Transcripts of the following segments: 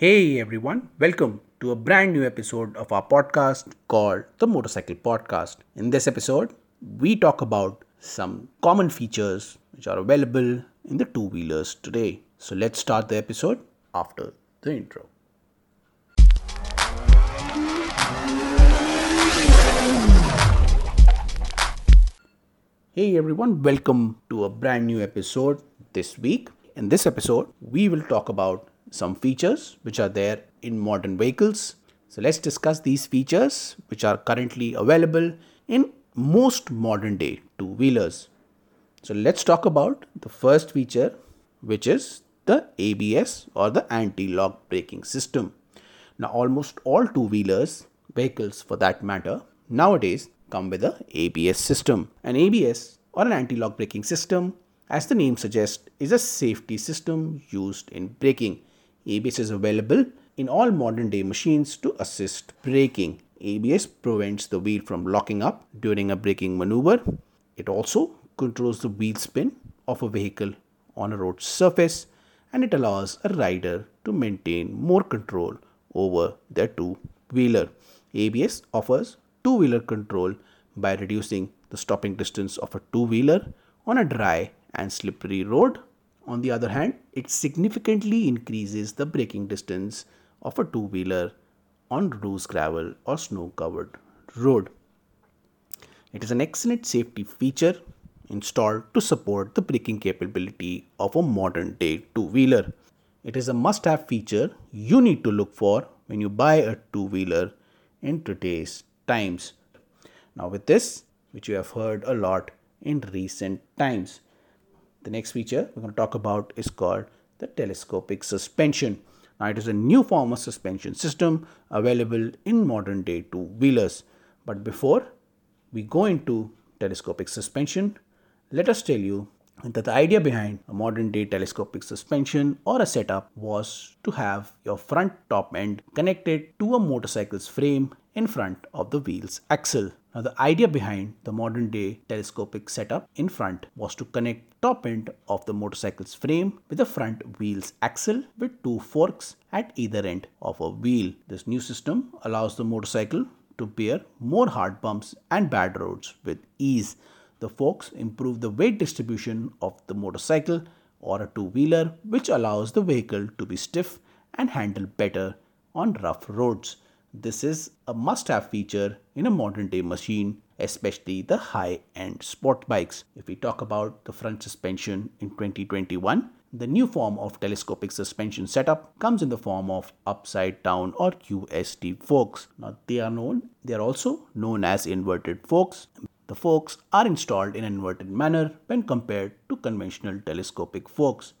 Hey everyone, welcome to a brand new episode of our podcast called The Motopsychcle Podcast. In this episode, we talk about some common features which are available in the two wheelers today. So let's start the episode after the intro. Hey everyone, welcome to a brand new episode this week. In this episode, we will talk about some features which are there in modern vehicles. So let's discuss these features which are currently available in most modern day two wheelers. So let's talk about the first feature which is the ABS or the anti-lock braking system. Now almost all two wheelers vehicles for that matter nowadays come with a ABS system. An ABS or an anti-lock braking system as the name suggests is a safety system used in braking ABS is available in all modern day machines to assist braking. ABS prevents the wheel from locking up during a braking maneuver. It also controls the wheel spin of a vehicle on a road surface and it allows a rider to maintain more control over their two wheeler. ABS offers two wheeler control by reducing the stopping distance of a two wheeler on a dry and slippery road on the other hand, it significantly increases the braking distance of a two wheeler on loose gravel or snow covered road. It is an excellent safety feature installed to support the braking capability of a modern day two wheeler. It is a must have feature you need to look for when you buy a two wheeler in today's times. Now, with this, which you have heard a lot in recent times, the next feature we're going to talk about is called the telescopic suspension. Now, it is a new form of suspension system available in modern day two wheelers. But before we go into telescopic suspension, let us tell you that the idea behind a modern day telescopic suspension or a setup was to have your front top end connected to a motorcycle's frame in front of the wheel's axle. Now, the idea behind the modern day telescopic setup in front was to connect top end of the motorcycle's frame with the front wheel's axle with two forks at either end of a wheel. This new system allows the motorcycle to bear more hard bumps and bad roads with ease. The forks improve the weight distribution of the motorcycle or a two wheeler, which allows the vehicle to be stiff and handle better on rough roads. This is a must have feature in a modern day machine, especially the high end sport bikes. If we talk about the front suspension in 2021, the new form of telescopic suspension setup comes in the form of upside down or USD forks. Now they are known, they are also known as inverted forks. The forks are installed in an inverted manner when compared to conventional telescopic forks.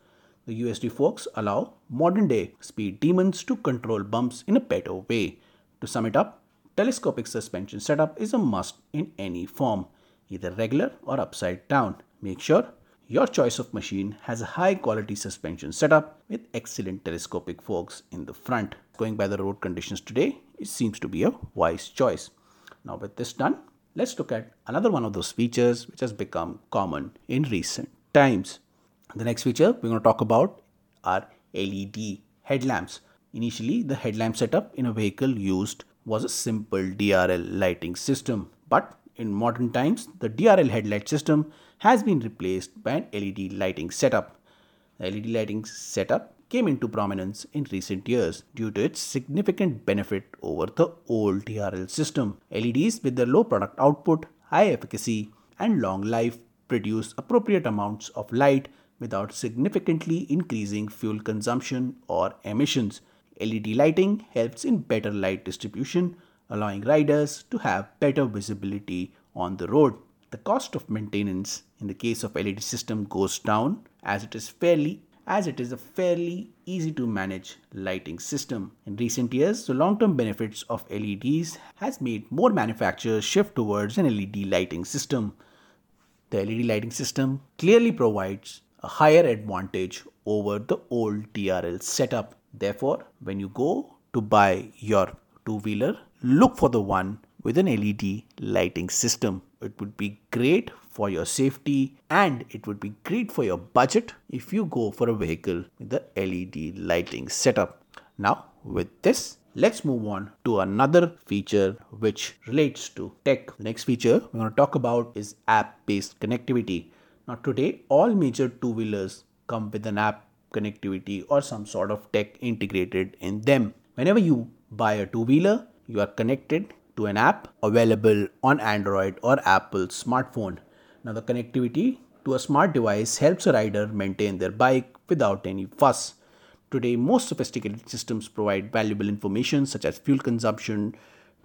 The USD forks allow modern day speed demons to control bumps in a better way. To sum it up, telescopic suspension setup is a must in any form, either regular or upside down. Make sure your choice of machine has a high quality suspension setup with excellent telescopic forks in the front. Going by the road conditions today, it seems to be a wise choice. Now, with this done, let's look at another one of those features which has become common in recent times. The next feature we're going to talk about are LED headlamps. Initially, the headlamp setup in a vehicle used was a simple DRL lighting system, but in modern times, the DRL headlight system has been replaced by an LED lighting setup. The LED lighting setup came into prominence in recent years due to its significant benefit over the old DRL system. LEDs with their low product output, high efficacy, and long life produce appropriate amounts of light without significantly increasing fuel consumption or emissions. LED lighting helps in better light distribution, allowing riders to have better visibility on the road. The cost of maintenance in the case of LED system goes down as it is fairly as it is a fairly easy to manage lighting system. In recent years, the long-term benefits of LEDs has made more manufacturers shift towards an LED lighting system. The LED lighting system clearly provides a higher advantage over the old DRL setup. Therefore, when you go to buy your two wheeler, look for the one with an LED lighting system. It would be great for your safety and it would be great for your budget if you go for a vehicle with the LED lighting setup. Now, with this, let's move on to another feature which relates to tech. The next feature we're going to talk about is app based connectivity. Now, today, all major two wheelers come with an app connectivity or some sort of tech integrated in them. Whenever you buy a two wheeler, you are connected to an app available on Android or Apple smartphone. Now, the connectivity to a smart device helps a rider maintain their bike without any fuss. Today, most sophisticated systems provide valuable information such as fuel consumption,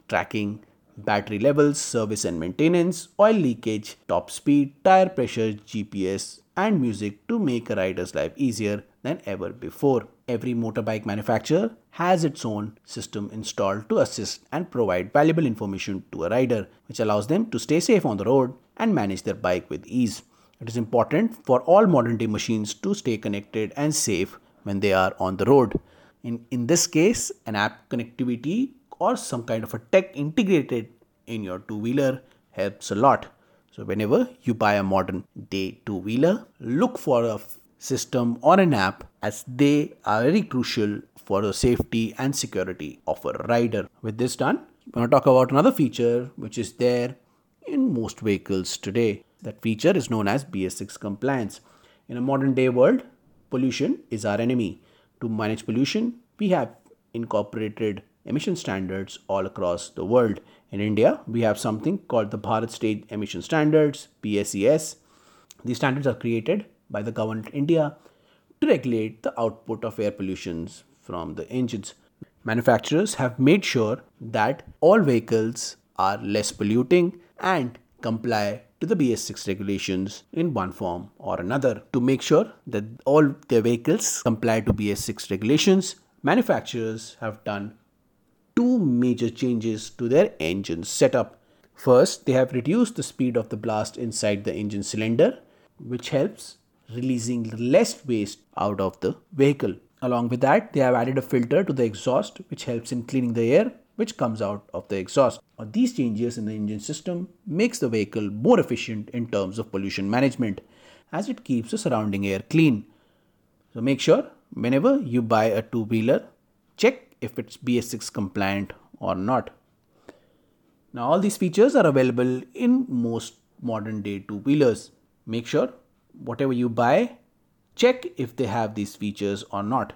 tracking, battery levels, service and maintenance, oil leakage, top speed, tire pressure, GPS, and music to make a rider's life easier than ever before. Every motorbike manufacturer has its own system installed to assist and provide valuable information to a rider, which allows them to stay safe on the road and manage their bike with ease. It is important for all modern day machines to stay connected and safe when they are on the road. In, in this case, an app connectivity or some kind of a tech integrated in your two wheeler helps a lot. So, whenever you buy a modern day two wheeler, look for a system or an app as they are very crucial for the safety and security of a rider. With this done, we're going to talk about another feature which is there in most vehicles today. That feature is known as BS6 compliance. In a modern day world, pollution is our enemy. To manage pollution, we have incorporated emission standards all across the world. In India, we have something called the Bharat Stage Emission Standards, BSES. These standards are created by the government of India to regulate the output of air pollutions from the engines. Manufacturers have made sure that all vehicles are less polluting and comply to the BS6 regulations in one form or another. To make sure that all their vehicles comply to BS6 regulations, manufacturers have done two major changes to their engine setup. First, they have reduced the speed of the blast inside the engine cylinder, which helps releasing less waste out of the vehicle. Along with that, they have added a filter to the exhaust, which helps in cleaning the air which comes out of the exhaust. Now, these changes in the engine system makes the vehicle more efficient in terms of pollution management as it keeps the surrounding air clean. So make sure whenever you buy a two-wheeler, check if it's BS6 compliant or not. Now all these features are available in most modern day two-wheelers. Make sure whatever you buy, check if they have these features or not.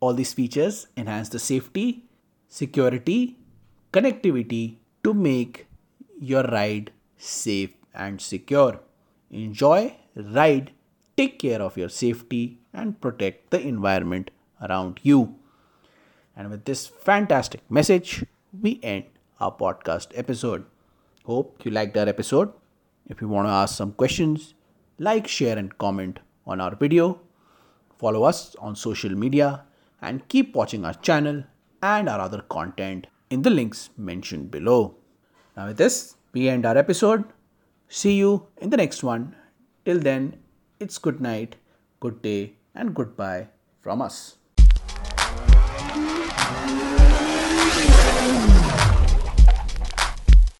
All these features enhance the safety, security, connectivity to make your ride safe and secure. Enjoy, ride, take care of your safety, and protect the environment around you. And with this fantastic message, we end our podcast episode. Hope you liked our episode. If you want to ask some questions, like, share, and comment on our video. Follow us on social media and keep watching our channel and our other content in the links mentioned below. Now, with this, we end our episode. See you in the next one. Till then, it's good night, good day, and goodbye from us.